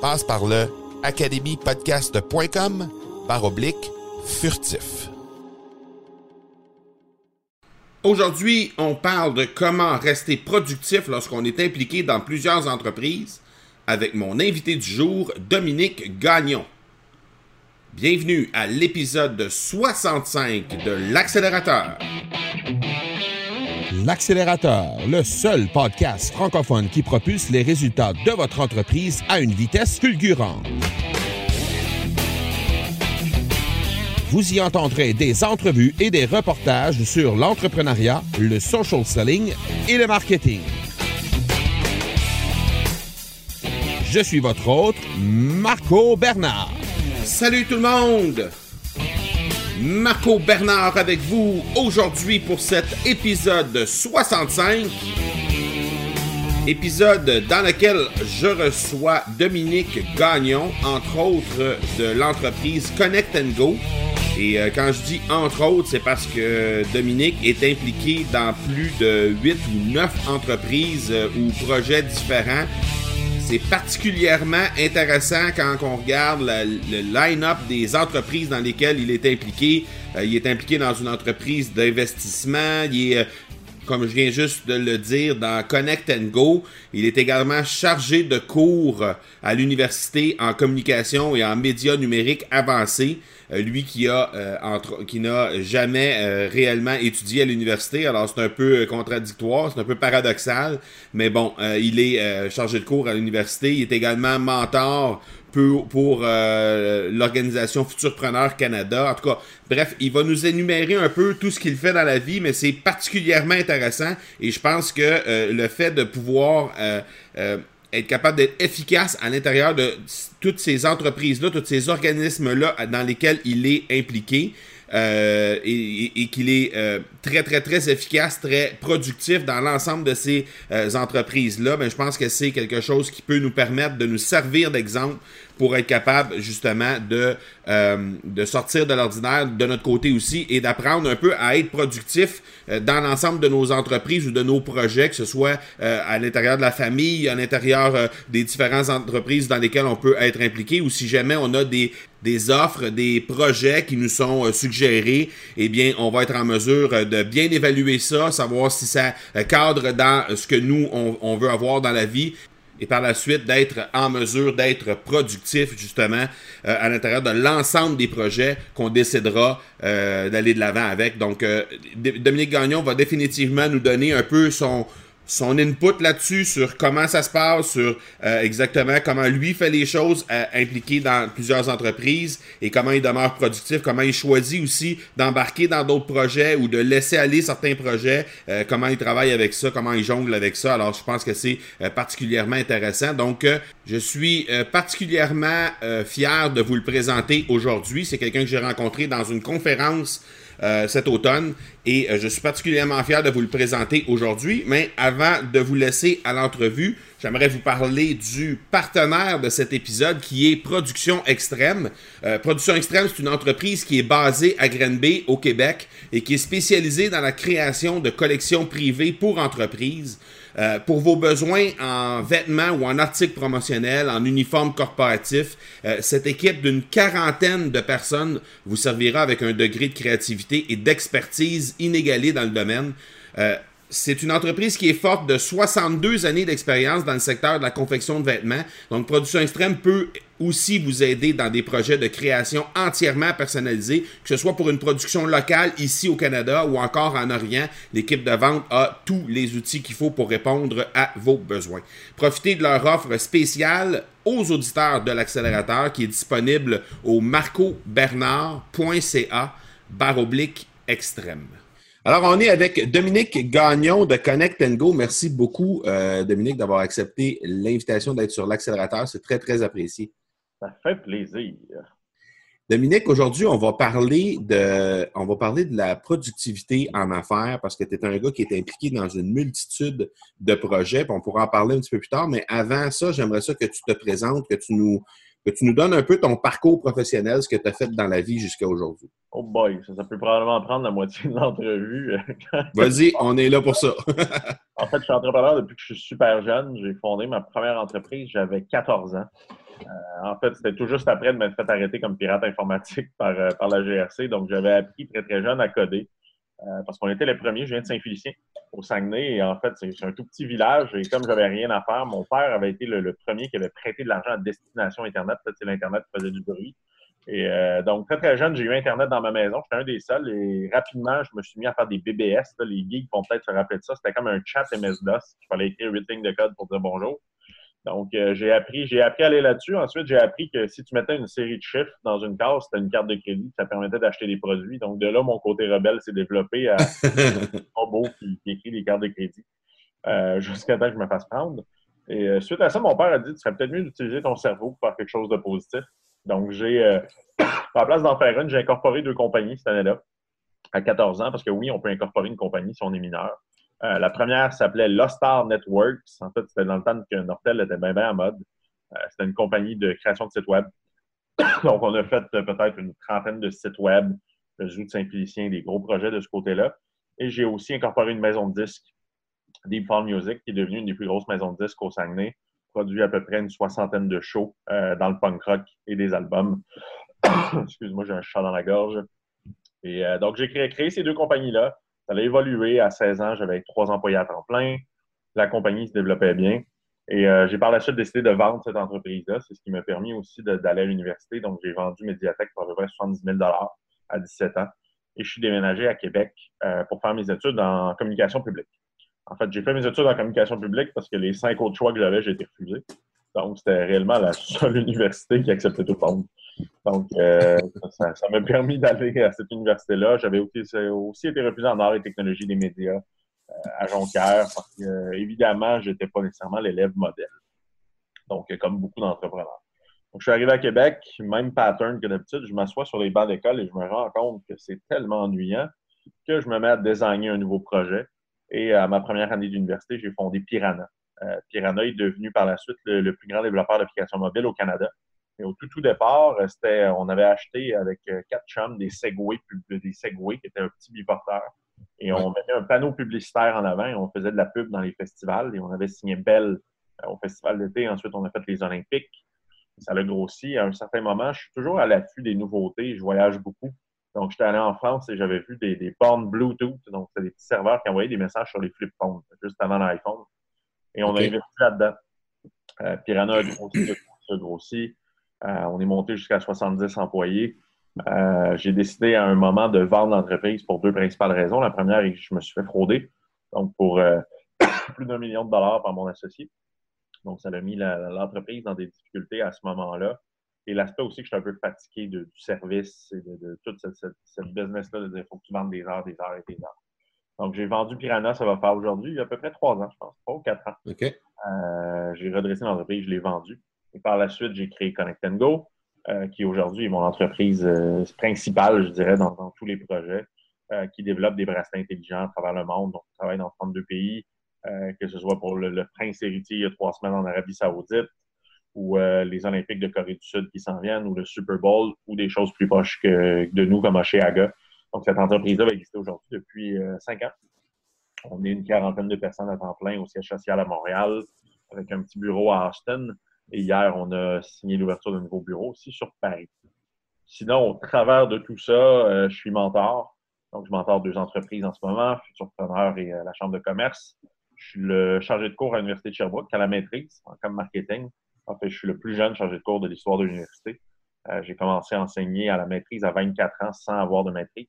Passe par le academypodcast.com par oblique furtif. Aujourd'hui, on parle de comment rester productif lorsqu'on est impliqué dans plusieurs entreprises avec mon invité du jour, Dominique Gagnon. Bienvenue à l'épisode 65 de l'Accélérateur. L'Accélérateur, le seul podcast francophone qui propulse les résultats de votre entreprise à une vitesse fulgurante. Vous y entendrez des entrevues et des reportages sur l'entrepreneuriat, le social selling et le marketing. Je suis votre hôte, Marco Bernard. Salut tout le monde! Marco Bernard avec vous aujourd'hui pour cet épisode 65. Épisode dans lequel je reçois Dominique Gagnon, entre autres de l'entreprise Connect Go. Et euh, quand je dis entre autres, c'est parce que Dominique est impliqué dans plus de 8 ou 9 entreprises euh, ou projets différents c'est particulièrement intéressant quand on regarde le line-up des entreprises dans lesquelles il est impliqué. Euh, il est impliqué dans une entreprise d'investissement. Euh, comme je viens juste de le dire, dans Connect and Go. Il est également chargé de cours à l'université en communication et en médias numériques avancés. Euh, lui entre, qui n'a jamais réellement étudié à l'université. Alors c'est un peu contradictoire, c'est un peu paradoxal, mais bon, il est chargé de cours à l'université. Il est également mentor pour, pour l'organisation Futurpreneur Canada. En tout cas, bref, il va nous énumérer un peu tout ce qu'il fait dans la vie, mais c'est particulièrement intéressant et je pense que le fait de pouvoir être capable d'être efficace à l'intérieur de toutes ces entreprises-là, tous ces organismes-là dans lesquels il est impliqué. Euh, et, qu'il est euh, très, très, très efficace, très productif dans l'ensemble de ces euh, entreprises-là, mais ben, je pense que c'est quelque chose qui peut nous permettre de nous servir d'exemple pour être capable justement de, de sortir de l'ordinaire de notre côté aussi et d'apprendre un peu à être productif dans l'ensemble de nos entreprises ou de nos projets, que ce soit à l'intérieur de la famille, à l'intérieur des différentes entreprises dans lesquelles on peut être impliqué ou si jamais on a des, des offres, des projets qui nous sont euh, suggérés, eh bien, on va être en mesure euh, de bien évaluer ça, savoir si ça euh, cadre dans ce que nous, on, veut avoir dans la vie et par la suite d'être en mesure d'être productif justement à l'intérieur de l'ensemble des projets qu'on décidera d'aller de l'avant avec. Donc, Dominique Gagnon va définitivement nous donner un peu son, son input là-dessus sur comment ça se passe, sur euh, exactement comment lui fait les choses euh, impliqué dans plusieurs entreprises et comment il demeure productif, comment il choisit aussi d'embarquer dans d'autres projets ou de laisser aller certains projets, euh, comment il travaille avec ça, comment il jongle avec ça. Alors je pense que c'est particulièrement intéressant. Donc je suis particulièrement fier de vous le présenter aujourd'hui. C'est quelqu'un que j'ai rencontré dans une conférence cet automne et je suis particulièrement fier de vous le présenter aujourd'hui. Mais avant de vous laisser à l'entrevue, j'aimerais vous parler du partenaire de cet épisode qui est Production Extrême. Production Extrême, c'est une entreprise qui est basée à Grenby, au Québec, et qui est spécialisée dans la création de collections privées pour entreprises. Euh, pour vos besoins en vêtements ou en articles promotionnels, en uniformes corporatifs, euh, cette équipe d'une quarantaine de personnes vous servira avec un degré de créativité et d'expertise inégalé dans le domaine. Euh, c'est une entreprise qui est forte de 62 années d'expérience dans le secteur de la confection de vêtements. Donc, Production Extrême peut aussi vous aider dans des projets de création entièrement personnalisés, que ce soit pour une production locale ici au Canada ou encore en Orient. L'équipe de vente a tous les outils qu'il faut pour répondre à vos besoins. Profitez de leur offre spéciale aux auditeurs de l'accélérateur qui est disponible au marcobernard.ca baroblique extrême. Alors, on est avec Dominique Gagnon de Connect Go. Merci beaucoup, euh, Dominique, d'avoir accepté l'invitation d'être sur l'accélérateur. C'est très, très apprécié. Ça fait plaisir. Dominique, aujourd'hui, on va parler de on va parler de la productivité en affaires parce que tu es un gars qui est impliqué dans une multitude de projets. on pourra en parler un petit peu plus tard, mais avant ça, j'aimerais ça que tu te présentes, que tu nous que tu nous donnes un peu ton parcours professionnel, ce que tu as fait dans la vie jusqu'à aujourd'hui. Oh boy, ça, peut probablement prendre la moitié de l'entrevue. Vas-y, on est là pour ça. en fait, je suis entrepreneur depuis que je suis super jeune. J'ai fondé ma première entreprise, j'avais 14 ans. Euh, en fait, c'était tout juste après de m'être fait arrêter comme pirate informatique par, euh, par la GRC. Donc, j'avais appris très, très jeune à coder. Euh, parce qu'on était les premiers. Je viens de Saint-Félicien, au Saguenay. Et en fait, c'est un tout petit village. Et comme j'avais rien à faire, mon père avait été le, premier qui avait prêté de l'argent à destination Internet. Peut-être c'est l'Internet qui faisait du bruit. Et euh, donc, très, très jeune, j'ai eu Internet dans ma maison. J'étais un des seuls. Et rapidement, je me suis mis à faire des BBS. les geeks vont peut-être se rappeler de ça. C'était comme un chat MS-DOS. Il fallait écrire 8 lignes de code pour dire bonjour. Donc, euh, j'ai appris, j'ai appris à aller là-dessus. Ensuite, j'ai appris que si tu mettais une série de chiffres dans une case, c'était une carte de crédit, ça permettait d'acheter des produits. Donc, de là, mon côté rebelle s'est développé à un robot qui, écrit des cartes de crédit euh, jusqu'à temps que je me fasse prendre. Et euh, suite à ça, mon père a dit, tu serais peut-être mieux d'utiliser ton cerveau pour faire quelque chose de positif. Donc, j'ai, à la place d'en faire une, j'ai incorporé deux compagnies cette année-là, à 14 ans, parce que oui, on peut incorporer une compagnie si on est mineur. Euh, la première s'appelait Lost Star Networks. En fait, c'était dans le temps que Nortel était bien, bien en mode. Euh, c'était une compagnie de création de sites web. Donc, on a fait euh, peut-être une trentaine de sites web, le Zoo de Saint-Félicien, des gros projets de ce côté-là. Et j'ai aussi incorporé une maison de disques, Deep Fall Music, qui est devenue une des plus grosses maisons de disques au Saguenay, produit à peu près une soixantaine de shows dans le punk rock et des albums. Excuse-moi, j'ai un chat dans la gorge. Et donc, j'ai créé ces deux compagnies-là. Ça a évolué. À 16 ans, j'avais trois employés à temps plein. La compagnie se développait bien. Et euh, j'ai par la suite décidé de vendre cette entreprise-là. C'est ce qui m'a permis aussi d'aller à l'université. Donc, j'ai vendu Mediatek pour à peu près 70 000 à 17 ans. Et je suis déménagé à Québec euh, pour faire mes études en communication publique. En fait, j'ai fait mes études en communication publique parce que les cinq autres choix que j'avais, j'ai été refusé. Donc, c'était réellement la seule université qui acceptait tout le monde. Donc, euh, ça m'a permis d'aller à cette université-là. J'avais aussi, été refusé en art et technologie des médias euh, à Jonquière parce que, évidemment, je n'étais pas nécessairement l'élève modèle. Donc, comme beaucoup d'entrepreneurs. Donc, je suis arrivé à Québec, même pattern que d'habitude. Je m'assois sur les bancs d'école et je me rends compte que c'est tellement ennuyant que je me mets à designer un nouveau projet. Et à ma première année d'université, j'ai fondé Piranha. Euh, Piranha est devenu par la suite le plus grand développeur d'applications mobiles au Canada au tout, tout départ, c'était, on avait acheté avec euh, quatre chums des Segway, des Segway qui étaient un petit biporteur. Et on mettait un panneau publicitaire en avant et on faisait de la pub dans les festivals. Et on avait signé Belle euh, au festival d'été. Ensuite, on a fait les Olympiques. Ça l'a grossi. À un certain moment, je suis toujours à l'affût des nouveautés. Je voyage beaucoup. Donc, j'étais allé en France et j'avais vu des, des bornes Bluetooth. Donc, c'était des petits serveurs qui envoyaient des messages sur les flip phones, juste avant l'iPhone. Et on a investi là-dedans. Euh, Piranha a grossi, a grossi. Euh, on est monté jusqu'à 70 employés. Euh, j'ai décidé à un moment de vendre l'entreprise pour deux principales raisons. La première est que je me suis fait frauder, donc pour euh, plus d'un million de dollars par mon associé. Donc, ça a mis l'entreprise dans des difficultés à ce moment-là. Et l'aspect aussi que je suis un peu fatigué du service et de, toute cette, business-là, de dire il faut que tu vendes des heures, des heures et des heures. Donc, j'ai vendu Piranha, ça va faire aujourd'hui, il y a à peu près trois ans, je pense, trois ou quatre ans. j'ai redressé l'entreprise, je l'ai vendue. Et par la suite, j'ai créé Connect Go, euh, qui aujourd'hui est mon entreprise euh, principale, je dirais, dans, tous les projets. qui développent des bracelets intelligents à travers le monde. Donc, on travaille dans 32 pays, que ce soit pour le, prince héritier il y a trois semaines en Arabie Saoudite, ou les Olympiques de Corée du Sud qui s'en viennent, ou le Super Bowl, ou des choses plus proches que, de nous, comme Aga. Donc, cette entreprise-là va exister aujourd'hui depuis cinq ans. On est une quarantaine de personnes à temps plein au siège social à Montréal, avec un petit bureau à Austin. Et hier, on a signé l'ouverture d'un nouveau bureau aussi sur Paris. Sinon, au travers de tout ça, euh, je suis mentor. Donc, je mentor deux entreprises en ce moment, Futurpreneur et euh, la Chambre de commerce. Je suis le chargé de cours à l'Université de Sherbrooke, à la maîtrise, en comme marketing. En fait, je suis le plus jeune chargé de cours de l'histoire de l'université. Euh, j'ai commencé à enseigner à la maîtrise à 24 ans sans avoir de maîtrise.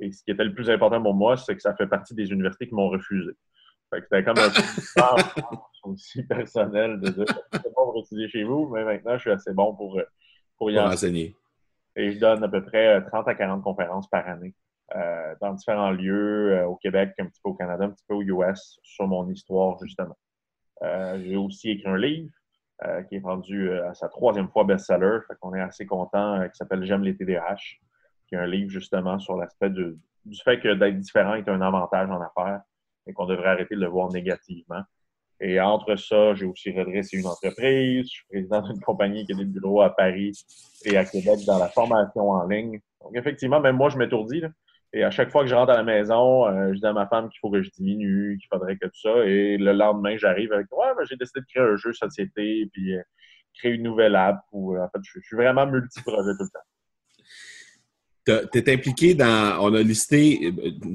Et ce qui était le plus important pour moi, c'est que ça fait partie des universités qui m'ont refusé. C'était comme un peu aussi personnel de dire c'est bon pour étudier chez vous, mais maintenant je suis assez bon pour, pour y enseigner. Et je donne à peu près 30 à 40 conférences par année euh, dans différents lieux euh, au Québec, un petit peu au Canada, un petit peu aux US sur mon histoire, justement. Euh, j'ai aussi écrit un livre qui est rendu à sa troisième fois best-seller. Fait qu'on est assez content, qui s'appelle J'aime les TDAH, qui est un livre justement sur l'aspect du, fait que d'être différent est un avantage en affaires et qu'on devrait arrêter de le voir négativement. Et entre ça, j'ai aussi redressé une entreprise. Je suis président d'une compagnie qui a des bureaux à Paris et à Québec dans la formation en ligne. Donc, effectivement, même moi, je m'étourdis. Et à chaque fois que je rentre à la maison, euh, je dis à ma femme qu'il faut que je diminue, qu'il faudrait que tout ça. Et le lendemain, j'arrive avec Ouais, ben, j'ai décidé de créer un jeu société, puis euh, créer une nouvelle app. Ou, en fait, je, je suis vraiment multi-projet tout le temps tu es impliqué dans. On a listé,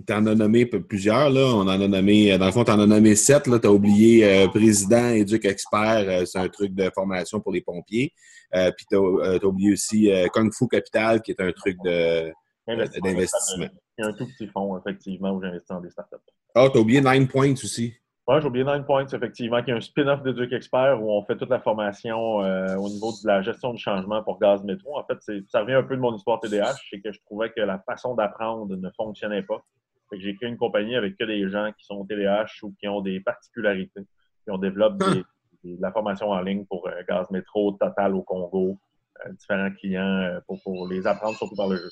tu en as nommé plusieurs, là. On en a nommé, dans le fond, tu en as nommé sept, là. Tu as oublié euh, président, éduc expert, euh, c'est un truc de formation pour les pompiers. Euh, puis tu as, oublié aussi Kung Fu Capital, qui est un truc d'investissement. Il y a un tout petit fonds, effectivement, où j'investis dans des startups. Ah, tu as oublié Nine Points aussi. Oui, j'ai oublié Nine Points, effectivement, qui est un spin-off de Duke Expert où on fait toute la formation euh, au niveau de la gestion du changement pour Gaz Métro. En fait, ça revient un peu de mon histoire TDH, c'est que je trouvais que la façon d'apprendre ne fonctionnait pas. j'ai créé une compagnie avec que des gens qui sont TDH ou qui ont des particularités. Puis on développe de la formation en ligne pour euh, Gaz Métro, Total au Congo, euh, différents clients pour, pour les apprendre surtout par le jeu.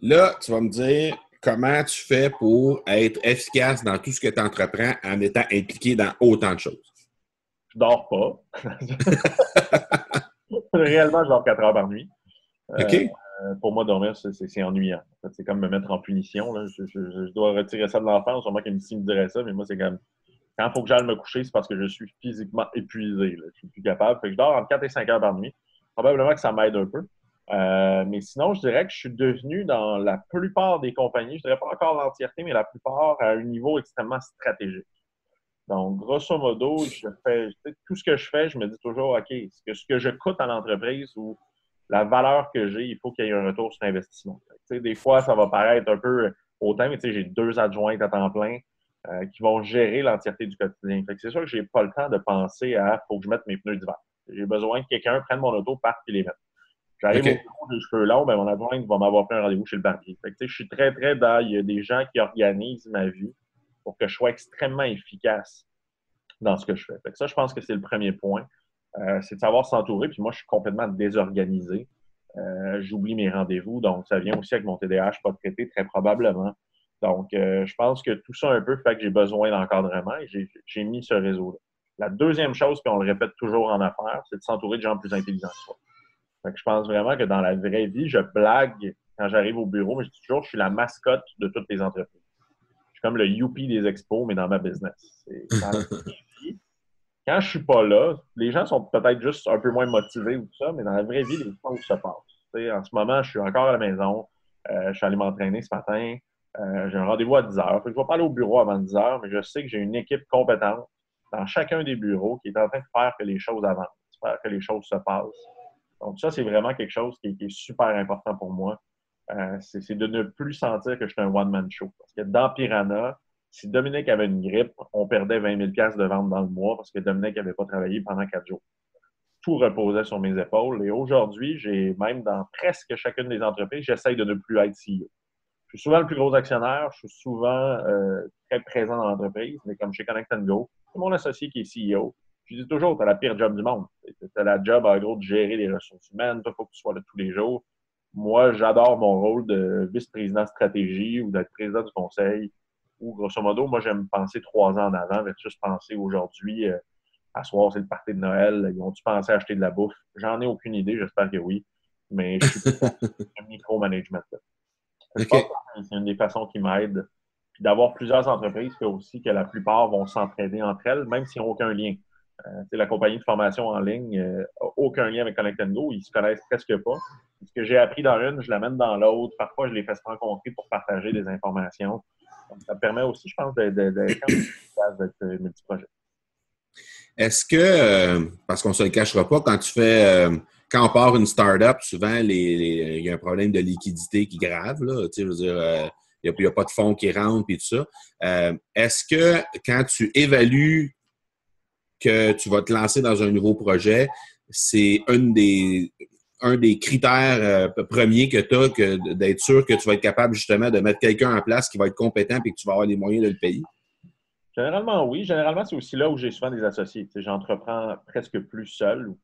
Là, tu vas me dire, comment tu fais pour être efficace dans tout ce que tu entreprends en étant impliqué dans autant de choses? Je dors pas. Réellement, je dors 4 heures par nuit. Euh, OK. pour moi, dormir, c'est ennuyant. c'est comme me mettre en punition. Je, dois retirer ça de l'enfance. Sûrement qu'une me dirait ça, mais moi, c'est comme. Quand il faut que j'aille me coucher, c'est parce que je suis physiquement épuisé. Je Je suis plus capable. je dors entre 4 et 5 heures par nuit. Probablement que ça m'aide un peu. Euh, mais sinon, je dirais que je suis devenu dans la plupart des compagnies, je dirais pas encore l'entièreté, mais la plupart à un niveau extrêmement stratégique. Donc, grosso modo, je fais tout ce que je fais, je me dis toujours, OK, ce que, ce que je coûte à l'entreprise ou la valeur que j'ai, il faut qu'il y ait un retour sur l'investissement. Des fois, ça va paraître un peu autant, mais j'ai deux adjointes à temps plein euh, qui vont gérer l'entièreté du quotidien. C'est sûr que je n'ai pas le temps de penser à faut que je mette mes pneus d'hiver. J'ai besoin que quelqu'un prenne mon auto, parte et les mette. J'arrive au bureau, j'ai les cheveux longs, ben, mon adjoint va m'avoir fait un rendez-vous chez le barbier. Fait que, je suis très, très dans. Il y a des gens qui organisent ma vie pour que je sois extrêmement efficace dans ce que je fais. fait que ça, je pense que c'est le premier point. Euh, c'est de savoir s'entourer. Puis moi, je suis complètement désorganisé. Euh, J'oublie mes rendez-vous. Donc, ça vient aussi avec mon TDAH pas traité, très probablement. Donc, euh, je pense que tout ça un peu fait que j'ai besoin d'encadrement et j'ai mis ce réseau-là. La deuxième chose, puis on le répète toujours en affaires, c'est de s'entourer de gens plus intelligents que soi je pense vraiment que dans la vraie vie, je blague quand j'arrive au bureau, mais je dis toujours, je suis la mascotte de toutes les entreprises. Je suis comme le youpi des expos, mais dans ma business. quand je suis pas là, les gens sont peut-être juste un peu moins motivés ou tout ça, mais dans la vraie vie, les choses se passent. en ce moment, je suis encore à la maison. Euh, je suis allé m'entraîner ce matin. Euh, j'ai un rendez-vous à 10 heures. je ne vais pas aller au bureau avant 10 heures, mais je sais que j'ai une équipe compétente dans chacun des bureaux qui est en train de faire que les choses avancent, faire que les choses se passent. Donc, ça, c'est vraiment quelque chose qui, est super important pour moi. Euh, c'est de ne plus sentir que je suis un one-man show. Parce que dans Piranha, si Dominique avait une grippe, on perdait 20 000 de vente dans le mois parce que Dominique n'avait pas travaillé pendant quatre jours. Tout reposait sur mes épaules. Et aujourd'hui, j'ai même dans presque chacune des entreprises, j'essaye de ne plus être CEO. Je suis souvent le plus gros actionnaire, je suis souvent euh, très présent dans l'entreprise, mais comme chez Connect Go, c'est mon associé qui est CEO. Je dis toujours, tu as la pire job du monde. Tu as la job, en gros, de gérer les ressources humaines. Il faut que tu sois là tous les jours. moi, j'adore mon rôle de vice-président stratégie ou d'être président du conseil. Ou grosso modo, moi, j'aime penser trois ans en avant versus penser aujourd'hui, euh, à soir, c'est le party de Noël. Ils ont-tu pensé à acheter de la bouffe? J'en ai aucune idée, j'espère que oui. Mais je suis un micro-management. C'est une des façons qui m'aide. Puis d'avoir plusieurs entreprises fait aussi que la plupart vont s'entraider entre elles, même s'ils n'ont aucun lien. Euh, la compagnie de formation en ligne n'a euh, aucun lien avec Connect Go. Ils se connaissent presque pas. Ce que j'ai appris dans une, je l'amène dans l'autre. Parfois, je les fais se rencontrer pour partager des informations. ça permet aussi, je pense, d'être d'être euh, multiprojet. Est-ce que, parce qu'on ne se le cachera pas, quand tu fais, quand on part une start-up, souvent, il y a un problème de liquidité qui grave. Là, veux dire, il n'y a, pas de fonds qui rentrent et tout ça. Est-ce que quand tu évalues que tu vas te lancer dans un nouveau projet, c'est un des, un des critères euh, premiers que tu as, que d'être sûr que tu vas être capable justement de mettre quelqu'un en place qui va être compétent et que tu vas avoir les moyens de le payer? Généralement, oui. Généralement, c'est aussi là où j'ai souvent des associés. J'entreprends presque plus seul, ou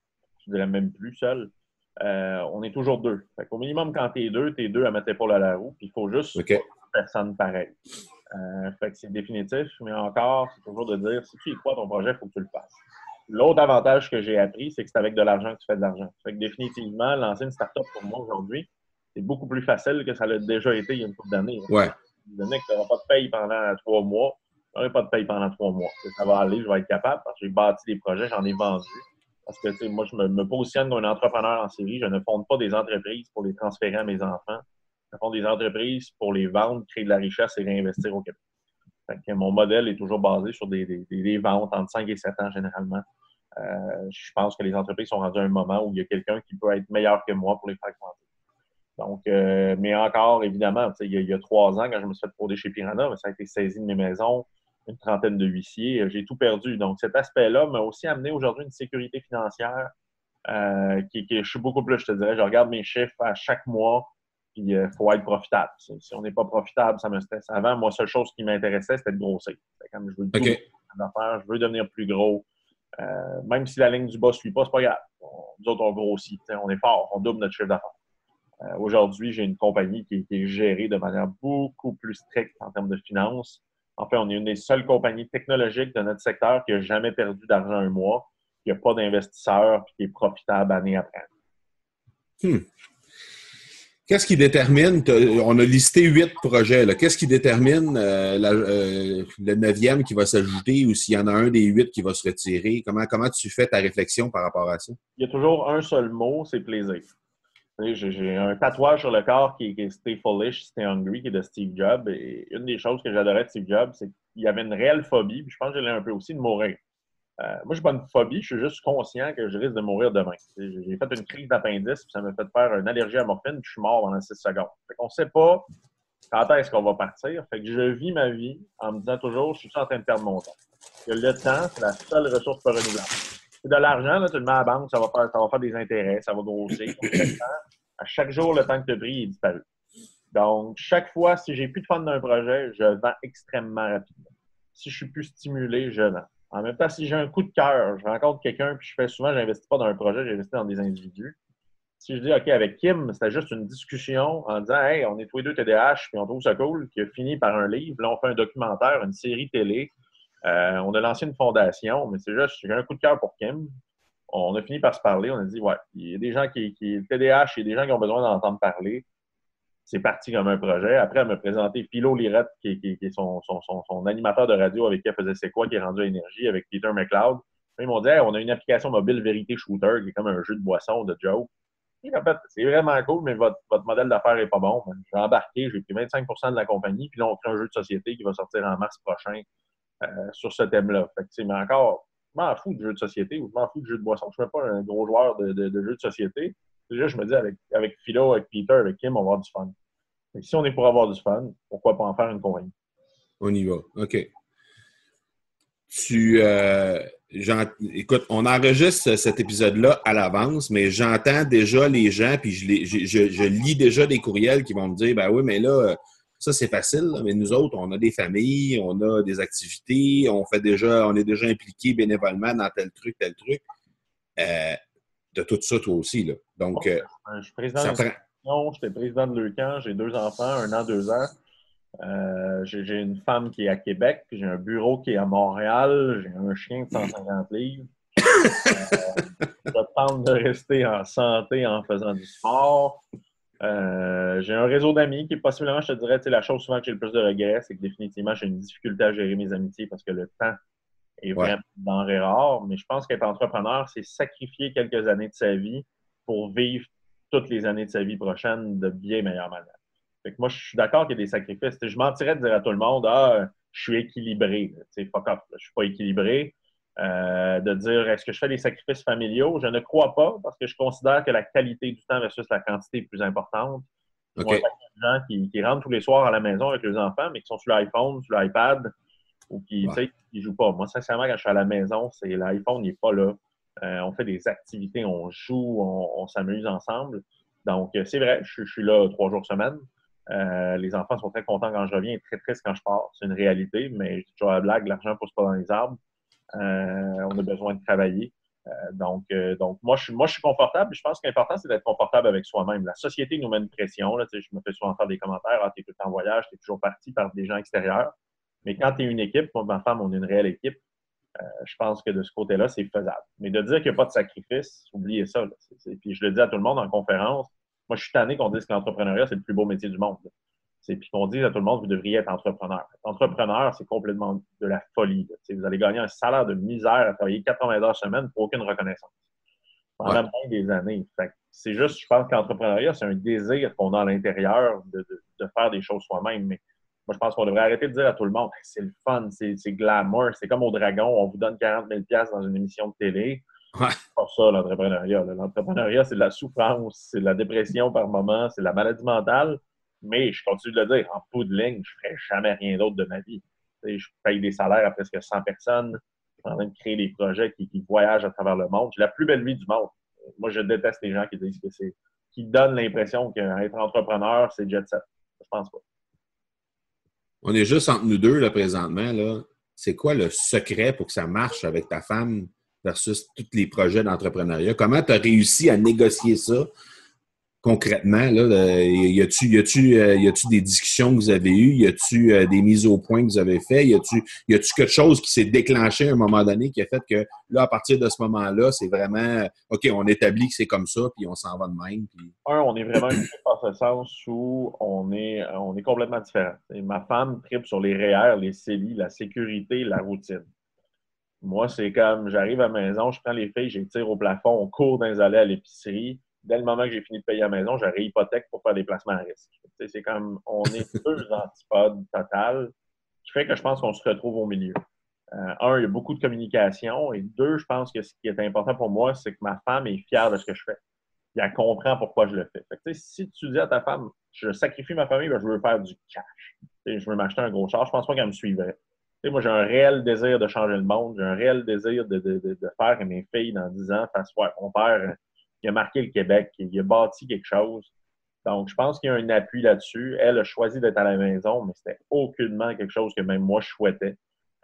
je dirais même plus seul. Euh, on est toujours deux. Au minimum, quand tu es deux, tu es deux à mettre l'épaule à la roue. Puis il faut juste une personne pareille. Euh, fait que c'est définitif, mais encore, c'est toujours de dire si tu y crois ton projet, il faut que tu le fasses. L'autre avantage que j'ai appris, c'est que c'est avec de l'argent que tu fais de l'argent. Fait que définitivement, lancer une start-up pour moi aujourd'hui, c'est beaucoup plus facile que ça l'a déjà été il y a une couple d'années. Ouais. Donné que tu n'auras pas de paye pendant trois mois, tu n'auras pas de paye pendant trois mois. Ça va aller, je vais être capable parce que j'ai bâti des projets, j'en ai vendu. Parce que moi, je me, me positionne comme un entrepreneur en série. Je ne fonde pas des entreprises pour les transférer à mes enfants font des entreprises pour les vendre, créer de la richesse et réinvestir au Québec. mon modèle est toujours basé sur des, ventes entre 5 et 7 ans généralement. Euh, je pense que les entreprises sont rendues à un moment où il y a quelqu'un qui peut être meilleur que moi pour les faire. Donc, euh, mais encore, évidemment, il y, a, trois ans, quand je me suis fait frauder chez Piranha, ça a été saisi de mes maisons, une trentaine de huissiers, euh, j'ai tout perdu. Donc, cet aspect-là m'a aussi amené aujourd'hui une sécurité financière qui, qui, je suis beaucoup plus, je te dirais, je regarde mes chiffres à chaque mois, puis il euh, faut être profitable. Si, on n'est pas profitable, ça me stresse. Avant, moi, la seule chose qui m'intéressait, c'était de grossir. Comme je veux je veux devenir plus gros. Euh, même si la ligne du bas ne suit pas, c'est pas grave. nous autres, on grossit. On est fort, on double notre chiffre d'affaires. Euh, aujourd'hui, j'ai une compagnie qui, est gérée de manière beaucoup plus stricte en termes de finances. En fait, on est une des seules compagnies technologiques de notre secteur qui n'a jamais perdu d'argent un mois, qui n'a pas d'investisseurs, qui est profitable année après année. Hmm. Qu'est-ce qui détermine, on a listé huit projets, qu'est-ce qui détermine euh, euh, le neuvième qui va s'ajouter ou s'il y en a un des huit qui va se retirer? Comment, comment tu fais ta réflexion par rapport à ça? Il y a toujours un seul mot, c'est plaisir. J'ai un tatouage sur le corps qui, est Stay Foolish, Stay Hungry, qui est de Steve Jobs. Et une des choses que j'adorais de Steve Jobs, c'est qu'il y avait une réelle phobie, puis je pense que j'ai un peu aussi, de mourir. Euh, moi, je n'ai pas une phobie, je suis juste conscient que je risque de mourir demain. J'ai fait une crise d'appendice, puis ça m'a fait faire une allergie à morphine, puis je suis mort pendant 6 secondes. On ne sait pas quand est-ce qu'on va partir. Fait que je vis ma vie en me disant toujours, je suis en train de perdre mon temps. le temps, c'est la seule ressource pas renouvelable. C'est de l'argent, tu le mets à la banque, ça va, faire, ça va faire des intérêts, ça va grossir. à chaque jour, le temps que tu pris est disparu. Donc, chaque fois, si j'ai plus de fun d'un projet, je vends extrêmement rapidement. Si je suis plus stimulé, je vends. En même temps, si j'ai un coup de cœur, je rencontre quelqu'un, puis je fais souvent, j'investis pas dans un projet, j'investis dans des individus. Si je dis, OK, avec Kim, c'était juste une discussion en disant, Hey, on est tous les deux TDH, puis on trouve ça cool, qui a fini par un livre. Là, on fait un documentaire, une série télé. Euh, on a lancé une fondation, mais c'est juste, j'ai un coup de cœur pour Kim. On a fini par se parler. On a dit, ouais, il y a des gens qui, qui TDH, il y a des gens qui ont besoin d'entendre parler c'est parti comme un projet. Après, elle m'a présenté Philo Lirette, qui, est son, animateur de radio avec qui elle faisait C'est quoi, qui est rendu à Énergie, avec Peter McLeod. Ils m'ont dit on a une application mobile Vérité Shooter, qui est comme un jeu de boisson, de Joe. en fait, c'est vraiment cool, mais votre, modèle d'affaires n'est pas bon. J'ai embarqué, j'ai pris 25% de la compagnie, puis là, on crée un jeu de société qui va sortir en mars prochain euh, sur ce thème-là. Mais encore, je m'en fous du jeu de société ou je m'en fous du jeu de boisson. Je ne suis pas un gros joueur de, de, de jeu de société. Déjà, je me dis, avec, Philo, avec Peter, avec Kim, on va avoir du fun. si on est pour avoir du fun, pourquoi pas en faire une compagnie? On y va. OK. Tu. Euh, écoute, on enregistre cet épisode-là à l'avance, mais j'entends déjà les gens, puis je, je, lis déjà des courriels qui vont me dire ben oui, mais là, ça c'est facile, mais nous autres, on a des familles, on a des activités, on fait déjà, on est déjà impliqués bénévolement dans tel truc, tel truc. Euh, de tout ça, toi aussi. Là. Donc, euh, je suis président J'étais président de Leucan. J'ai deux enfants, un an, deux ans. Euh, j'ai une femme qui est à Québec. J'ai un bureau qui est à Montréal. J'ai un chien de 150 livres. Euh, je tente de rester en santé en faisant du sport. Euh, j'ai un réseau d'amis qui, possiblement, je te dirais, la chose souvent que j'ai le plus de regrets, c'est que définitivement, j'ai une difficulté à gérer mes amitiés parce que le temps est vraiment denrée rare. Mais je pense qu'être entrepreneur, c'est sacrifier quelques années de sa vie pour vivre toutes les années de sa vie prochaine de bien meilleure manière. Fait que moi, je suis d'accord qu'il y a des sacrifices. je mentirais de dire à tout le monde, ah, je suis équilibré. fuck off, je suis pas équilibré. Euh, de dire est-ce que je fais des sacrifices familiaux? Je ne crois pas parce que je considère que la qualité du temps versus la quantité est plus importante. Okay. Moi, des gens qui, rentrent tous les soirs à la maison avec leurs enfants, mais qui sont sur l'iPhone, sur l'iPad ou qui ne jouent pas. Moi, sincèrement, quand je suis à la maison, c'est l'iPhone n'est pas là. Euh, on fait des activités, on joue, on, s'amuse ensemble. Donc, euh, c'est vrai, je, suis là trois jours semaine. les enfants sont très contents quand je reviens et très tristes quand je pars. C'est une réalité, mais je toujours la blague, l'argent ne pousse pas dans les arbres. Euh, on a besoin de travailler. Euh, donc, euh, donc moi, je, moi, je suis confortable. Je pense qu'important, c'est d'être confortable avec soi-même. La société nous met une pression. Là, je me fais souvent faire des commentaires. Ah, tu es tout le temps en voyage, tu es toujours parti par des gens extérieurs. Mais quand tu es une équipe, moi, ma femme, on est une réelle équipe. je pense que de ce côté-là, c'est faisable. Mais de dire qu'il n'y a pas de sacrifice, oubliez ça. puis je le dis à tout le monde en conférence. Moi, je suis tanné qu'on dise que l'entrepreneuriat, c'est le plus beau métier du monde puis qu'on dise à tout le monde, vous devriez être entrepreneur. Entrepreneur, c'est complètement de la folie. Vous allez gagner un salaire de misère à travailler 80 heures semaine pour aucune reconnaissance. Pendant même des années. C'est juste, je pense qu'entrepreneuriat, c'est un désir qu'on a à l'intérieur de, faire des choses soi-même. Mais moi, je pense qu'on devrait arrêter de dire à tout le monde, c'est le fun, c'est glamour, c'est comme au Dragon, on vous donne 40 000 dans une émission de télé. Ouais. C'est pas ça, l'entrepreneuriat. L'entrepreneuriat, c'est de la souffrance, c'est de la dépression par moment, c'est de la maladie mentale. Mais je continue de le dire, en bout de ligne, je ne ferai jamais rien d'autre de ma vie. je paye des salaires à presque 100 personnes. Je suis en train de créer des projets qui, voyagent à travers le monde. J'ai la plus belle vie du monde. Moi, je déteste les gens qui disent que c'est qui donnent l'impression qu'être entrepreneur, c'est jet set. Je pense pas. On est juste entre nous deux, là, présentement. Là. C'est quoi le secret pour que ça marche avec ta femme versus tous les projets d'entrepreneuriat? Comment tu as réussi à négocier ça concrètement? Là, y a-tu y a-tu euh, y a-tu des discussions que vous avez eues? Y a-tu euh, des mises au point que vous avez fait? Y a-tu y a-tu quelque chose qui s'est déclenché à un moment donné qui a fait que là, à partir de ce moment-là, c'est vraiment OK, on établit que c'est comme ça, puis on s'en va de même. Un, on est vraiment dans ce sens où on est on est complètement différent. ma femme tripe sur les REER, les CELI, la sécurité, la routine. Moi, c'est comme j'arrive à la maison, je prends les filles, je les tire au plafond, on court dans les allées à l'épicerie dès le moment que j'ai fini de payer la maison, j'ai réhypothèque pour faire des placements à risque. C'est comme, on est deux antipodes total, qui fait que je pense qu'on se retrouve au milieu. Euh, un, il y a beaucoup de communication. Et deux, je pense que ce qui est important pour moi, c'est que ma femme est fière de ce que je fais. Et elle comprend pourquoi je le fais. fait si tu dis à ta femme, je sacrifie ma famille, ben, je veux faire du cash. je veux m'acheter un gros char, je pense pas qu'elle me suivrait. moi, j'ai un réel désir de changer le monde. J'ai un réel désir de, de, de, faire que mes filles, dans 10 ans, fassent ouais, mon père, il a marqué le Québec, il a bâti quelque chose. Donc, je pense qu'il y a un appui là-dessus. Elle a choisi d'être à la maison, mais c'était aucunement quelque chose que même moi, je souhaitais.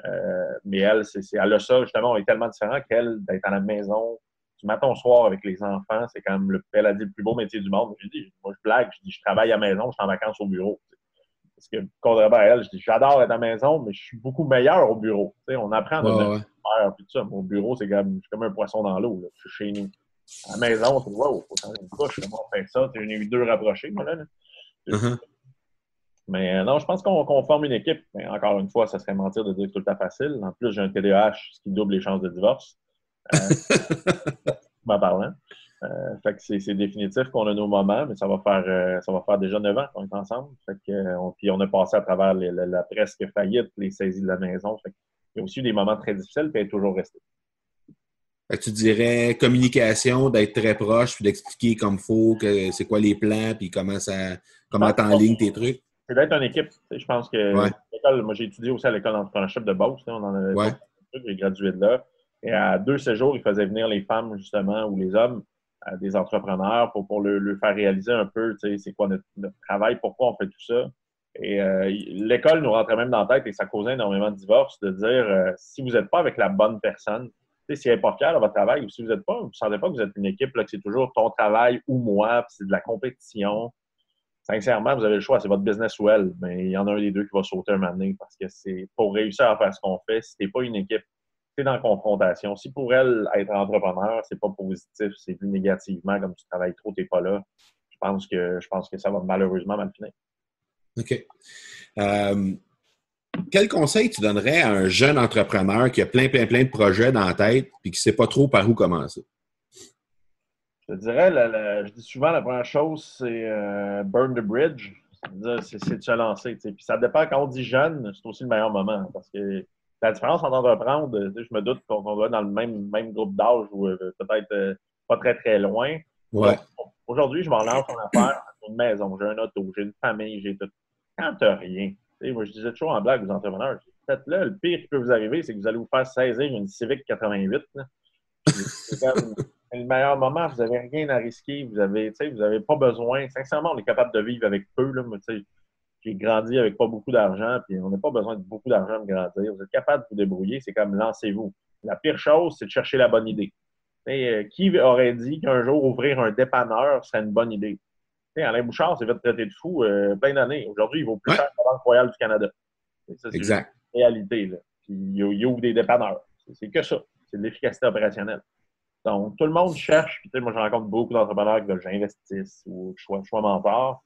Euh, mais elle, c'est, elle a ça, justement, on est tellement différent qu'elle, d'être à la maison du matin au soir avec les enfants, c'est quand même, le, elle a dit, le plus beau métier du monde. Je dis, moi, je blague, je dis, je travaille à la maison, je suis en vacances au bureau. Parce que, contrairement à elle, je dis, j'adore être à la maison, mais je suis beaucoup meilleur au bureau. on apprend à ouais, ouais. tout ça. Mon bureau, c'est comme, comme un poisson dans l'eau. Je suis chez nous à la maison, tu vois, il faut changer une couche, comment on fait ça? Tu eu deux rapprochés, moi, là. Uh-huh. Mais euh, non, je pense qu'on forme une équipe. Mais encore une fois, ça serait mentir de dire que tout est facile. En plus, j'ai un TDAH, ce qui double les chances de divorce. Euh, m'en parlant. Euh, fait que c'est définitif qu'on a nos moments, mais ça va faire euh, ça va faire déjà neuf ans qu'on est ensemble. Fait que, on, puis on a passé à travers la, presque faillite, les saisies de la maison. Fait il y a aussi eu des moments très difficiles, puis elle est toujours restée tu dirais communication, d'être très proche, puis d'expliquer comme il faut, que c'est quoi les plans, puis comment ça comment ligne tes trucs. C'est d'être une équipe. Je pense que moi j'ai étudié aussi à l'école d'entrepreneurship de Beauce. On en a j'ai gradué de là. Et à deux séjours, ils faisaient venir les femmes, justement, ou les hommes, des entrepreneurs pour, pour leur, faire réaliser un peu c'est quoi notre, travail, pourquoi on fait tout ça. Et euh, l'école nous rentrait même dans la tête et ça causait énormément de divorces de dire euh, si vous n'êtes pas avec la bonne personne, si elle n'est pas fière de votre travail ou si vous n'êtes pas, vous ne sentez pas que vous êtes une équipe, que c'est toujours ton travail ou moi, c'est de la compétition. Sincèrement, vous avez le choix, c'est votre business ou elle, mais il y en a un des deux qui va sauter un moment donné parce que c'est pour réussir à faire ce qu'on fait, si tu pas une équipe, tu es dans la confrontation. Si pour elle, être entrepreneur, c'est pas positif, c'est plus négativement, comme tu travailles trop, tu n'es pas là, je pense que je pense que ça va malheureusement mal finir. OK. Euh, quel conseil tu donnerais à un jeune entrepreneur qui a plein, plein, plein de projets dans la tête et qui ne sait pas trop par où commencer? Je dirais, je dis souvent, la première chose, c'est euh, burn the bridge. C'est de se lancer. Puis ça dépend, quand on dit jeune, c'est aussi le meilleur moment. Parce que la différence entre entreprendre, je me doute qu'on doit être dans le même, même groupe d'âge ou euh, peut-être euh, pas très, très loin. Ouais. Aujourd'hui, je m'en lance en affaires, une maison, j'ai un auto, j'ai une famille, j'ai tout. Quand tu rien, moi, je disais toujours en blague aux entrepreneurs, faites-le. Le pire qui peut vous arriver, c'est que vous allez vous faire saisir une Civic 88. C'est le meilleur moment. Vous n'avez rien à risquer. Vous avez, vous n'avez pas besoin. Sincèrement, on est capable de vivre avec peu. J'ai grandi avec pas beaucoup d'argent, puis on n'a pas besoin de beaucoup d'argent de grandir. Vous êtes capable de vous débrouiller, c'est comme lancez-vous. La pire chose, c'est de chercher la bonne idée. Euh, qui aurait dit qu'un jour ouvrir un dépanneur serait une bonne idée? Alain Bouchard s'est fait traiter de fou euh, plein d'années. Aujourd'hui, il vaut plus cher que la Banque royale du Canada. c'est exact. Une réalité. Là. Puis, il, ouvre des dépanneurs. C'est que ça. C'est de l'efficacité opérationnelle. Donc, tout le monde cherche. Puis, moi, je rencontre beaucoup d'entrepreneurs qui veulent que j'investisse ou que je sois, mentor.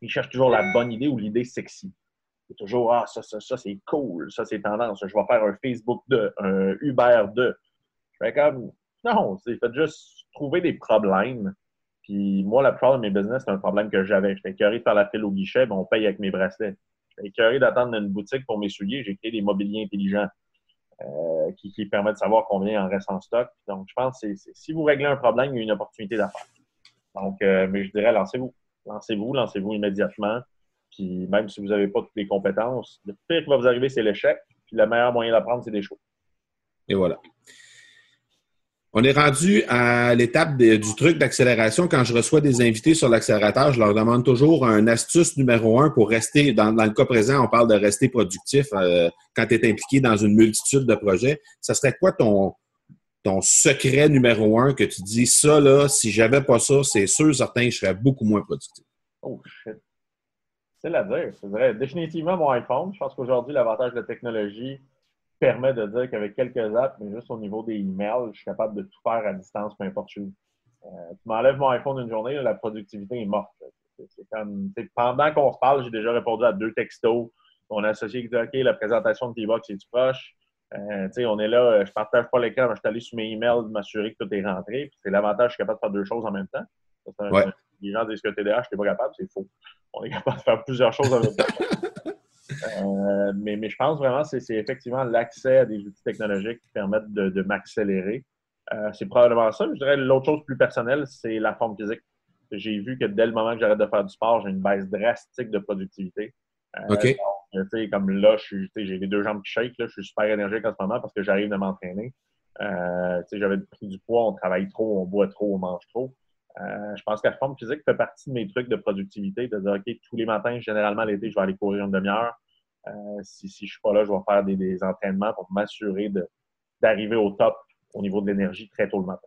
Ils cherchent toujours la bonne idée ou l'idée sexy. C'est toujours, ah, ça, ça, ça, c'est cool. Ça, c'est tendance. Je vais faire un Facebook 2, un Uber 2. Je fais comme, non, c'est fait juste trouver des problèmes puis moi, la plupart de mes business, c'est un problème que j'avais. J'étais écœuré de faire la file au guichet, mais on paye avec mes bracelets. J'étais écœuré d'attendre une boutique pour mes souliers. J'ai créé des mobiliers intelligents euh, qui, permettent de savoir combien en reste en stock. Donc, je pense que si vous réglez un problème, il y a une opportunité d'affaires. Donc, euh, mais je dirais, lancez-vous. Lancez-vous, lancez-vous immédiatement. Puis même si vous n'avez pas toutes les compétences, le pire qui va vous arriver, c'est l'échec. Puis le meilleur moyen d'apprendre, c'est des choses. Et voilà. On est rendu à l'étape du truc d'accélération. Quand je reçois des invités sur l'accélérateur, je leur demande toujours un astuce numéro un pour rester, dans, le cas présent, on parle de rester productif euh, quand tu es impliqué dans une multitude de projets. Ça serait quoi ton, secret numéro un que tu dis, ça, là, si j'avais pas ça, c'est sûr, certain, je serais beaucoup moins productif? Oh, shit. C'est la dire. Je dirais définitivement mon iPhone. Je pense qu'aujourd'hui, l'avantage de la technologie, permet de dire qu'avec quelques apps, mais juste au niveau des emails, je suis capable de tout faire à distance, peu importe où. Euh, tu m'enlèves mon iPhone une journée, la productivité est morte. C'est comme, pendant qu'on se parle, j'ai déjà répondu à deux textos. On a associé qui dit OK, la présentation de T-Box est-tu proche? Euh, on est là, je partage pas l'écran, je suis allé sur mes emails, m'assurer que tout est rentré. C'est l'avantage, je suis capable de faire deux choses en même temps. Les gens disent que TDA, je n'étais pas capable, c'est faux. On est capable de faire plusieurs choses en même temps. Euh, mais, mais, je pense vraiment que c'est effectivement l'accès à des outils technologiques qui permettent de, m'accélérer. Euh, c'est probablement ça. Je dirais l'autre chose plus personnelle, c'est la forme physique. J'ai vu que dès le moment que j'arrête de faire du sport, j'ai une baisse drastique de productivité. Euh, OK. comme là, j'ai les deux jambes qui shake. je suis super énergique en ce moment parce que j'arrive de m'entraîner. J'avais pris du poids, on travaille trop, on boit trop, on mange trop. je pense que la forme physique fait partie de mes trucs de productivité, de dire, OK, tous les matins, généralement l'été, je vais aller courir une demi-heure. Euh, si, si je ne suis pas là, je vais faire des, entraînements pour m'assurer d'arriver au top au niveau de l'énergie très tôt le matin.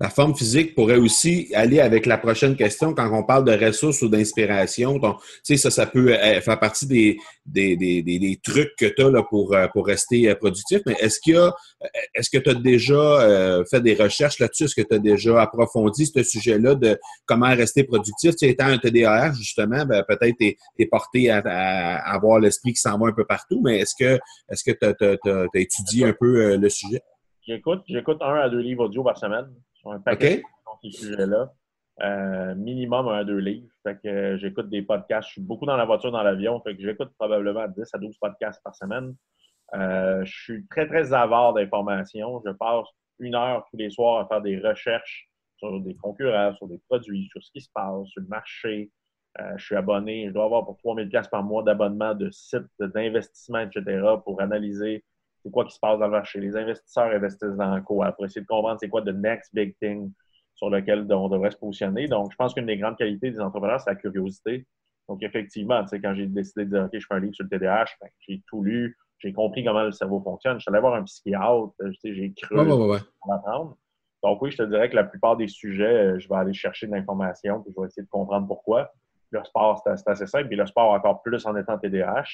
La forme physique pourrait aussi aller avec la prochaine question quand on parle de ressources ou d'inspiration. Ça, ça peut euh, faire partie des, des, des, des trucs que tu as là, pour, euh, pour rester productif. Mais est-ce qu'il est-ce que tu as déjà fait des recherches là-dessus? Est-ce que tu as déjà approfondi ce sujet-là de comment rester productif? Tu étant un TDAH, justement, ben, peut-être tu es, porté à, avoir l'esprit qui s'en va un peu partout, mais est-ce que est-ce que tu as, étudié un peu le sujet? J'écoute, j'écoute un à deux livres audio par semaine sur un paquet de ces sujets-là. Euh, minimum un à deux livres. Fait que euh, j'écoute des podcasts. Je suis beaucoup dans la voiture, dans l'avion. Fait que j'écoute probablement 10 à 12 podcasts par semaine. Euh, je suis très, très avare d'informations. Je passe une heure tous les soirs à faire des recherches sur des concurrents, sur des produits, sur ce qui se passe, sur le marché. je suis abonné. Je dois avoir pour 3000 par mois d'abonnement de sites d'investissement, etc. pour analyser c'est quoi qui se passe dans le marché. Les investisseurs investissent dans quoi? Pour essayer de comprendre c'est quoi the next big thing sur lequel on devrait se positionner. Donc, je pense qu'une des grandes qualités des entrepreneurs, c'est la curiosité. Donc, effectivement, quand j'ai décidé de dire, OK, je fais un livre sur le TDAH, ben, j'ai tout lu, j'ai compris comment le cerveau fonctionne. Je suis allé voir un psychiatre, j'ai cru ouais, apprendre. Donc oui, je te dirais que la plupart des sujets, je vais aller chercher de l'information, puis je vais essayer de comprendre pourquoi. Le sport, c'est assez simple, puis le sport encore plus en étant TDAH,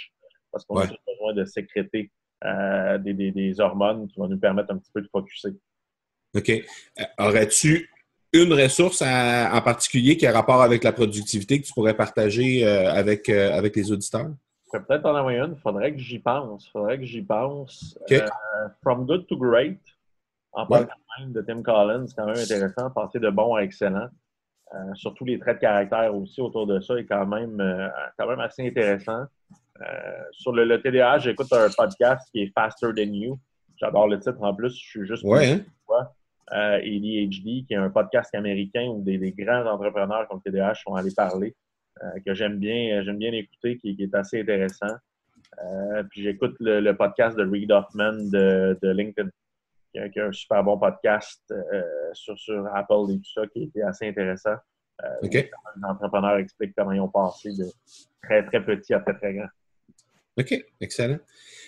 parce qu'on a besoin de sécréter euh, des, hormones qui vont nous permettre un petit peu de focuser. OK. Euh, aurais-tu une ressource en particulier qui a rapport avec la productivité que tu pourrais partager euh, avec, avec les auditeurs? Je peut-être en avoir une. Il faudrait que j'y pense. faudrait que j'y pense. From Good to Great, en ouais. de Tim Collins, c'est quand même intéressant. Passer de bon à excellent. surtout les traits de caractère aussi autour de ça est quand même, quand même assez intéressant. Euh, sur le, TDAH, j'écoute un podcast qui est Faster Than You. J'adore le titre en plus. Je suis juste. Ouais. Hein? Euh, ADHD, qui est un podcast américain où des, grands entrepreneurs comme TDAH sont allés parler, euh, que j'aime bien, j'aime bien écouter, qui, est assez intéressant. puis j'écoute le, podcast de Reid Hoffman de, LinkedIn, qui a, un super bon podcast sur, sur Apple et tout ça, qui est assez intéressant. OK. Les entrepreneurs expliquent comment ils ont passé de très, très petit à très, très grand. OK, excellent.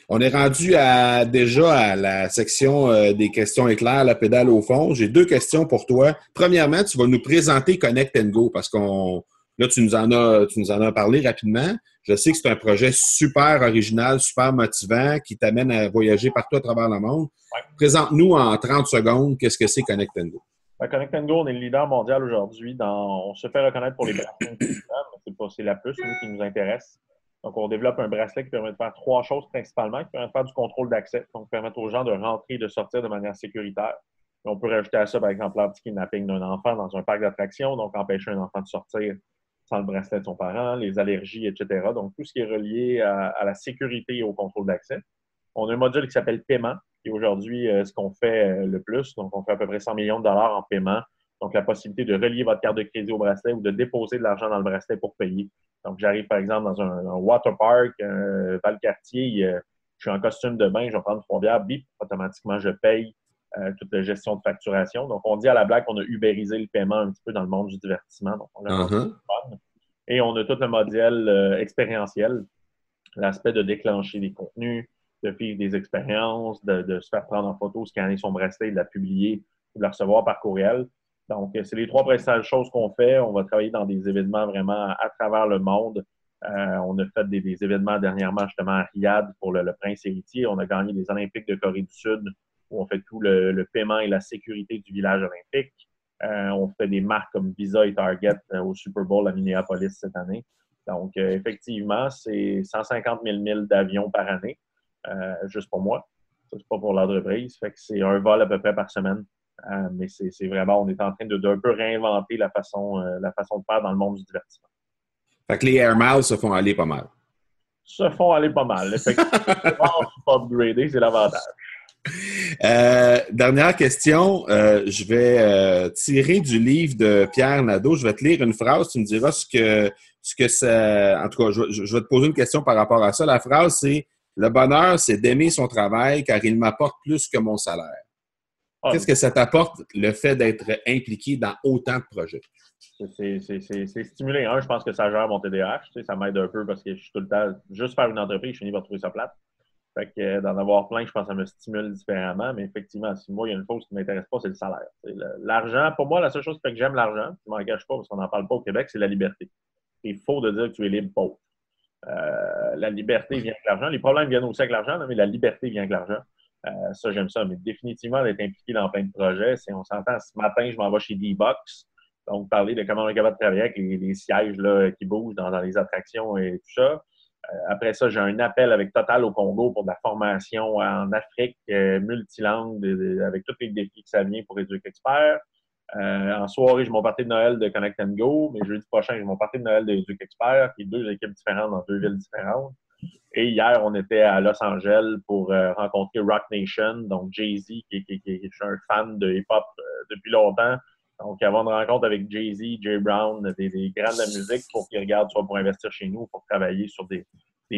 On est rendu à, déjà à la section euh, des questions éclairs, la pédale au fond. J'ai deux questions pour toi. Premièrement, tu vas nous présenter Connect Go parce qu'on là, tu nous en as, tu nous en as parlé rapidement. Je sais que c'est un projet super original, super motivant qui t'amène à voyager partout à travers le monde. Présente-nous en 30 secondes qu'est-ce que c'est Connect Go. Ben, Connect Go, on est le leader mondial aujourd'hui. On se fait reconnaître pour les bracelets, c'est la plus qui nous intéresse. Donc, on développe un bracelet qui permet de faire trois choses principalement, qui permet de faire du contrôle d'accès, donc permettre aux gens de rentrer et de sortir de manière sécuritaire. on peut rajouter à ça, par exemple, l'anti-kidnapping d'un enfant dans un parc d'attractions, donc empêcher un enfant de sortir sans le bracelet de son parent, les allergies, etc. Donc, tout ce qui est relié à, la sécurité et au contrôle d'accès. On a un module qui s'appelle paiement, qui est aujourd'hui euh, ce qu'on fait euh, le plus. Donc, on fait à peu près 100 millions de dollars en paiement. Donc, la possibilité de relier votre carte de crédit au bracelet ou de déposer de l'argent dans le bracelet pour payer. Donc, j'arrive par exemple dans un, water park, un Val-Cartier, je suis en costume de bain, je vais prendre trois bières, bip, automatiquement, je paye euh, toute la gestion de facturation. Donc, on dit à la blague qu'on a ubérisé le paiement un petit peu dans le monde du divertissement. Donc, on a uh-huh. Et on a tout le modèle euh, expérientiel, l'aspect de déclencher des contenus, de vivre des expériences, de, de, se faire prendre en photo, scanner son bracelet, de la publier, de la recevoir par courriel. Donc, euh, c'est les trois principales choses qu'on fait. On va travailler dans des événements vraiment à travers le monde. Euh, on a fait des, événements dernièrement justement à Riyad pour le, Prince héritier. On a gagné les Olympiques de Corée du Sud où on fait tout le, paiement et la sécurité du village olympique. Euh, on fait des marques comme Visa et Target au Super Bowl à Minneapolis cette année. Donc, effectivement, c'est 150 000 milles d'avions par année, juste pour moi. Ça, c'est pas pour l'entreprise. Fait que c'est un vol à peu près par semaine. Euh, mais c'est vraiment, on est en train de d'un peu réinventer la façon, euh, la façon de faire dans le monde du divertissement. Fait que les Air Miles se font aller pas mal. Se font aller pas mal. Effectivement, c'est l'avantage. Euh, dernière question, je vais tirer du livre de Pierre Nadeau. Je vais te lire une phrase. Tu me diras ce que, ce que ça. En tout cas, je, je vais te poser une question par rapport à ça. La phrase, c'est Le bonheur, c'est d'aimer son travail car il m'apporte plus que mon salaire. Ah, Qu'est-ce que ça t'apporte, le fait d'être impliqué dans autant de projets? C'est stimulé. Un, je pense que ça gère mon TDAH. ça m'aide un peu parce que je suis tout le temps, juste faire une entreprise, je finis par trouver ça plate. Fait que euh, d'en avoir plein, je pense que ça me stimule différemment. Mais effectivement, si moi, il y a une chose qui ne m'intéresse pas, c'est le salaire. L'argent, pour moi, la seule chose qui fait que j'aime l'argent, je ne m'engage pas parce qu'on n'en parle pas au Québec, c'est la liberté. Il faut de dire que tu es libre pauvre. Euh, la liberté vient avec l'argent. Les problèmes viennent aussi avec l'argent, mais la liberté vient avec l'argent. Euh, ça, j'aime ça. Mais définitivement, d'être impliqué dans plein de projets, c'est, on s'entend, ce matin, je m'en vais chez D-Box. Donc, parler de comment on est capable de travailler avec les, sièges là, qui bougent dans, les attractions et tout ça. Euh, après ça, j'ai un appel avec Total au Congo pour de la formation en Afrique euh, multilangue avec tous les défis que ça vient pour Éduc Expert. en soirée, j'ai mon parti de Noël de Connect Go, mais jeudi prochain, j'ai mon parti de Noël de Éduc Expert, qui est deux équipes différentes dans deux villes différentes. Et hier, on était à Los Angeles pour euh, rencontrer Rock Nation, donc Jay-Z, qui, est un fan de hip-hop euh, depuis longtemps. Donc, avant une rencontre avec Jay-Z, Jay Brown, des, grands de la musique pour qu'ils regardent soit pour investir chez nous, pour travailler sur des,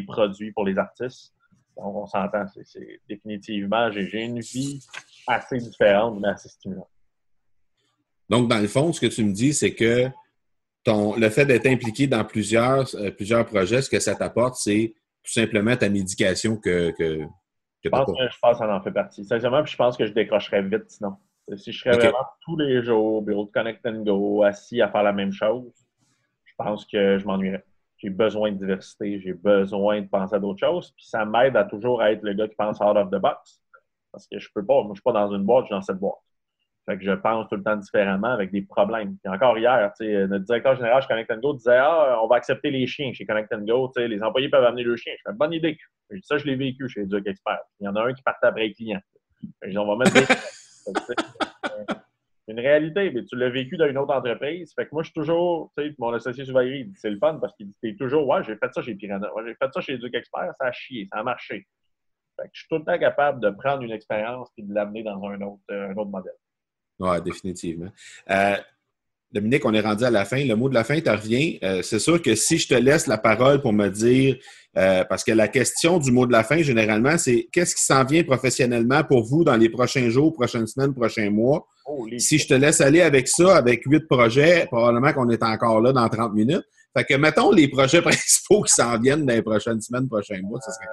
produits pour les artistes. Donc, on s'entend, c'est définitivement, j'ai une vie assez différente, mais assez stimulante. Donc, dans le fond, ce que tu me dis, c'est que ton, le fait d'être impliqué dans plusieurs, euh, plusieurs projets, ce que ça t'apporte, c'est tout simplement ta médication que, que, je, pense que, je pense que ça en fait partie. Sincèrement, puis je pense que je décrocherais vite sinon. Si je serais vraiment tous les jours, bureau de Connect and Go, assis à faire la même chose, je pense que je m'ennuierais. J'ai besoin de diversité, j'ai besoin de penser à d'autres choses, puis ça m'aide à toujours être le gars qui pense out of the box. Parce que je peux pas, moi je suis pas dans une boîte, je suis dans cette boîte. Fait que je pense tout le temps différemment avec des problèmes. Puis encore hier, notre directeur général chez Connect Go disait Ah, on va accepter les chiens chez Connect Go. Les employés peuvent amener leurs chiens. Je fais bonne idée. Ça, je l'ai vécu chez Duke Expert. Il y en a un qui partait après les clients. on va mettre des. C'est une réalité, mais tu l'as vécu dans une autre entreprise. Fait que moi, je suis toujours, tu sais, mon associé Souvayri, c'est le fun parce qu'il dit, toujours, ouais, j'ai fait ça chez Piranha, ouais, j'ai fait ça chez Duke Expert, ça a chié, ça a marché. Fait que je suis tout le temps capable de prendre une expérience et de l'amener dans un autre, un autre modèle. Oui, définitivement. Euh, Dominique, on est rendu à la fin. Le mot de la fin te revient. Euh, c'est sûr que si je te laisse la parole pour me dire, euh, parce que la question du mot de la fin, généralement, c'est qu'est-ce qui s'en vient professionnellement pour vous dans les prochains jours, prochaines semaines, prochains mois? si je te laisse aller avec ça, avec huit projets, probablement qu'on est encore là dans 30 minutes. Fait que mettons les projets principaux qui s'en viennent dans les prochaines semaines, prochains mois, ça serait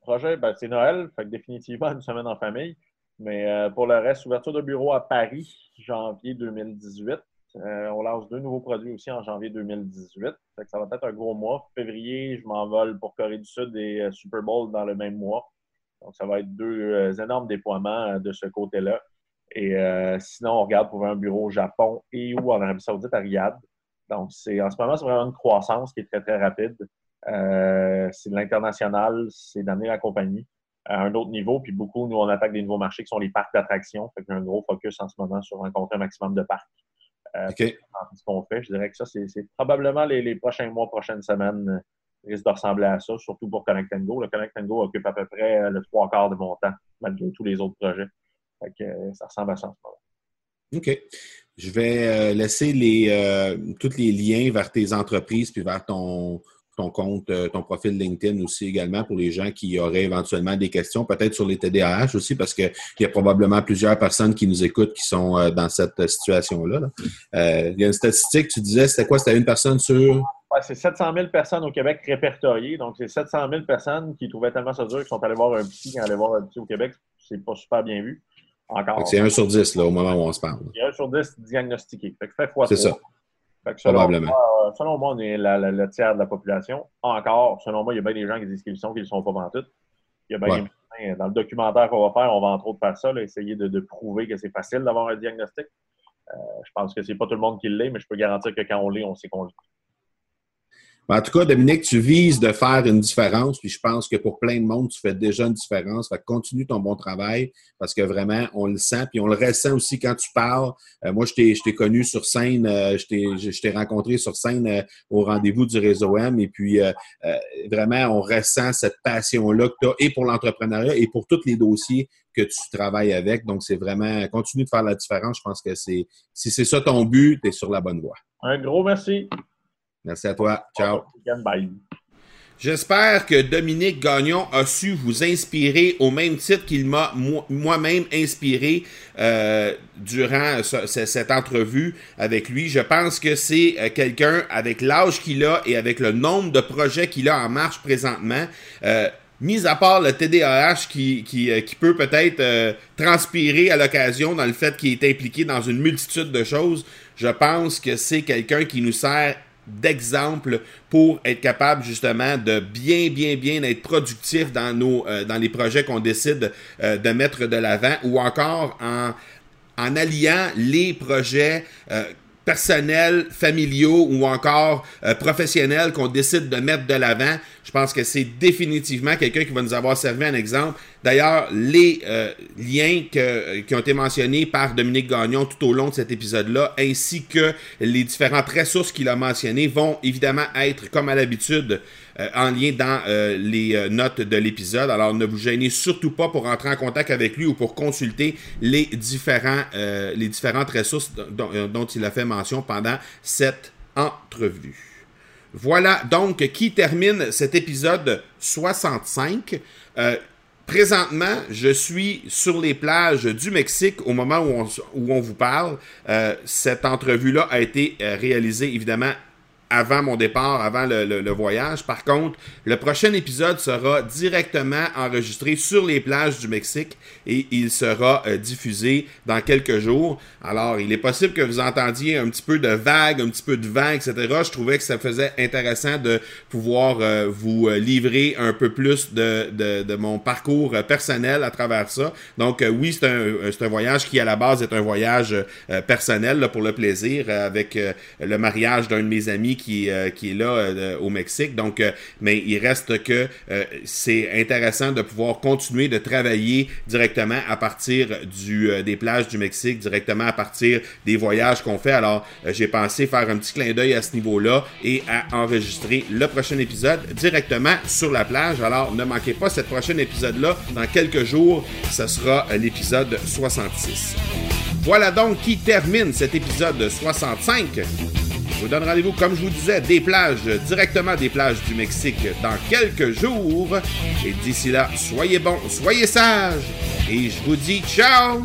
Projet, ben, c'est Noël, fait que définitivement une semaine en famille. Mais euh, pour le reste, ouverture de bureau à Paris, janvier 2018. Euh, on lance deux nouveaux produits aussi en janvier 2018. ça va être un gros mois. Février, je m'envole pour Corée du Sud et euh, Super Bowl dans le même mois. Donc, ça va être deux énormes déploiements de ce côté-là. Et sinon, on regarde pour un bureau au Japon et ou en Arabie Saoudite à Riyad. Donc, c'est en ce moment, c'est vraiment une croissance qui est très, très rapide. c'est de l'international, c'est d'amener la compagnie à un autre niveau. Puis beaucoup, nous, on attaque des nouveaux marchés qui sont les parcs d'attractions. Fait a un gros focus en ce moment sur rencontrer un maximum de parcs. Euh, ce qu'on fait, je dirais que ça, c'est probablement les, prochains mois, prochaines semaines euh, risque de ressembler à ça, surtout pour Connect Go. Le Connect Go occupe à peu près euh, le trois quarts de mon temps, malgré tous les autres projets. Fait que, ça ressemble à ça en ce moment. OK. Je vais laisser les, tous les liens vers tes entreprises puis vers ton, ton compte, euh, ton profil LinkedIn aussi également pour les gens qui auraient éventuellement des questions, peut-être sur les TDAH aussi, parce qu'il y a probablement plusieurs personnes qui nous écoutent qui sont euh, dans cette situation-là. Euh, il y a une statistique, tu disais, c'était quoi? C'était une personne sur... c'est 700 000 personnes au Québec répertoriées. Donc, c'est 700 000 personnes qui trouvaient tellement ça dur qu'ils sont allés voir un psy, qui allaient voir un psy au Québec. C'est pas super bien vu. Encore. C'est 1 sur 10 là, au moment où on se parle. C'est 1 sur 10 diagnostiqué. Fait que fait fois C'est ça. Probablement. Moi, selon moi, on est le tiers de la population. Encore, selon moi, il y a bien des gens qui disent qu'ils sont, qu'ils ne sont pas dans tout. Il y a bien dans le documentaire qu'on va faire, on va entre autres faire ça, essayer de, prouver que c'est facile d'avoir un diagnostic. Euh, je pense que c'est pas tout le monde qui l'est, mais je peux garantir que quand on l'est, on sait qu'on l'est. En tout cas, Dominique, tu vises de faire une différence, puis je pense que pour plein de monde, tu fais déjà une différence. Fait continue ton bon travail parce que vraiment, on le sent, puis on le ressent aussi quand tu parles. Euh, moi, je t'ai connu sur scène, euh, je t'ai rencontré sur scène euh, au rendez-vous du réseau M, et puis vraiment, on ressent cette passion-là que tu as et pour l'entrepreneuriat et pour tous les dossiers que tu travailles avec. Donc, c'est vraiment, continue de faire la différence. Je pense que c'est si c'est ça ton but, tu es sur la bonne voie. Un gros merci. Merci à toi. Ciao. J'espère que Dominique Gagnon a su vous inspirer au même titre qu'il m'a moi-même inspiré euh, durant cette entrevue avec lui. Je pense que c'est euh, quelqu'un avec l'âge qu'il a et avec le nombre de projets qu'il a en marche présentement. Euh, mis à part le TDAH qui, qui, qui peut peut-être transpirer à l'occasion dans le fait qu'il est impliqué dans une multitude de choses, je pense que c'est quelqu'un qui nous sert d'exemple pour être capable justement de bien, bien, bien être productif dans, nos, euh, dans les projets qu'on décide euh, de mettre de l'avant ou encore en, en alliant les projets euh, personnels, familiaux ou encore professionnels qu'on décide de mettre de l'avant. Je pense que c'est définitivement quelqu'un qui va nous avoir servi un exemple D'ailleurs, les euh, liens que, qui ont été mentionnés par Dominique Gagnon tout au long de cet épisode-là, ainsi que les différentes ressources qu'il a mentionnées, vont évidemment être, comme à l'habitude, euh, en lien dans euh, les notes de l'épisode. Alors, ne vous gênez surtout pas pour entrer en contact avec lui ou pour consulter les, différents, les différentes ressources dont, il a fait mention pendant cette entrevue. Voilà donc qui termine cet épisode 65. Présentement, je suis sur les plages du Mexique au moment où on, vous parle. Euh, cette entrevue-là a été euh, réalisée évidemment avant mon départ, avant le, voyage. Par contre, le prochain épisode sera directement enregistré sur les plages du Mexique et il sera euh, diffusé dans quelques jours. Alors, il est possible que vous entendiez un petit peu de vagues, un petit peu de vent, etc. Je trouvais que ça faisait intéressant de pouvoir euh, vous euh, livrer un peu plus de, de, mon parcours personnel à travers ça. Donc, oui, c'est un, un, voyage qui, à la base, est un voyage personnel pour le plaisir avec le mariage d'un de mes amis qui, qui est là au Mexique. Donc, mais il reste que c'est intéressant de pouvoir continuer de travailler directement à partir des plages du Mexique, directement à partir des voyages qu'on fait. Alors, euh, j'ai pensé faire un petit clin d'œil à ce niveau-là et à enregistrer le prochain épisode directement sur la plage. Alors, ne manquez pas cet prochain épisode-là. Dans quelques jours, ce sera euh, l'épisode 66. Voilà donc qui termine cet épisode 65. Je vous donne rendez-vous, comme je vous disais, des plages, directement des plages du Mexique dans quelques jours. Et d'ici là, soyez bons, soyez sages. Et je vous dis ciao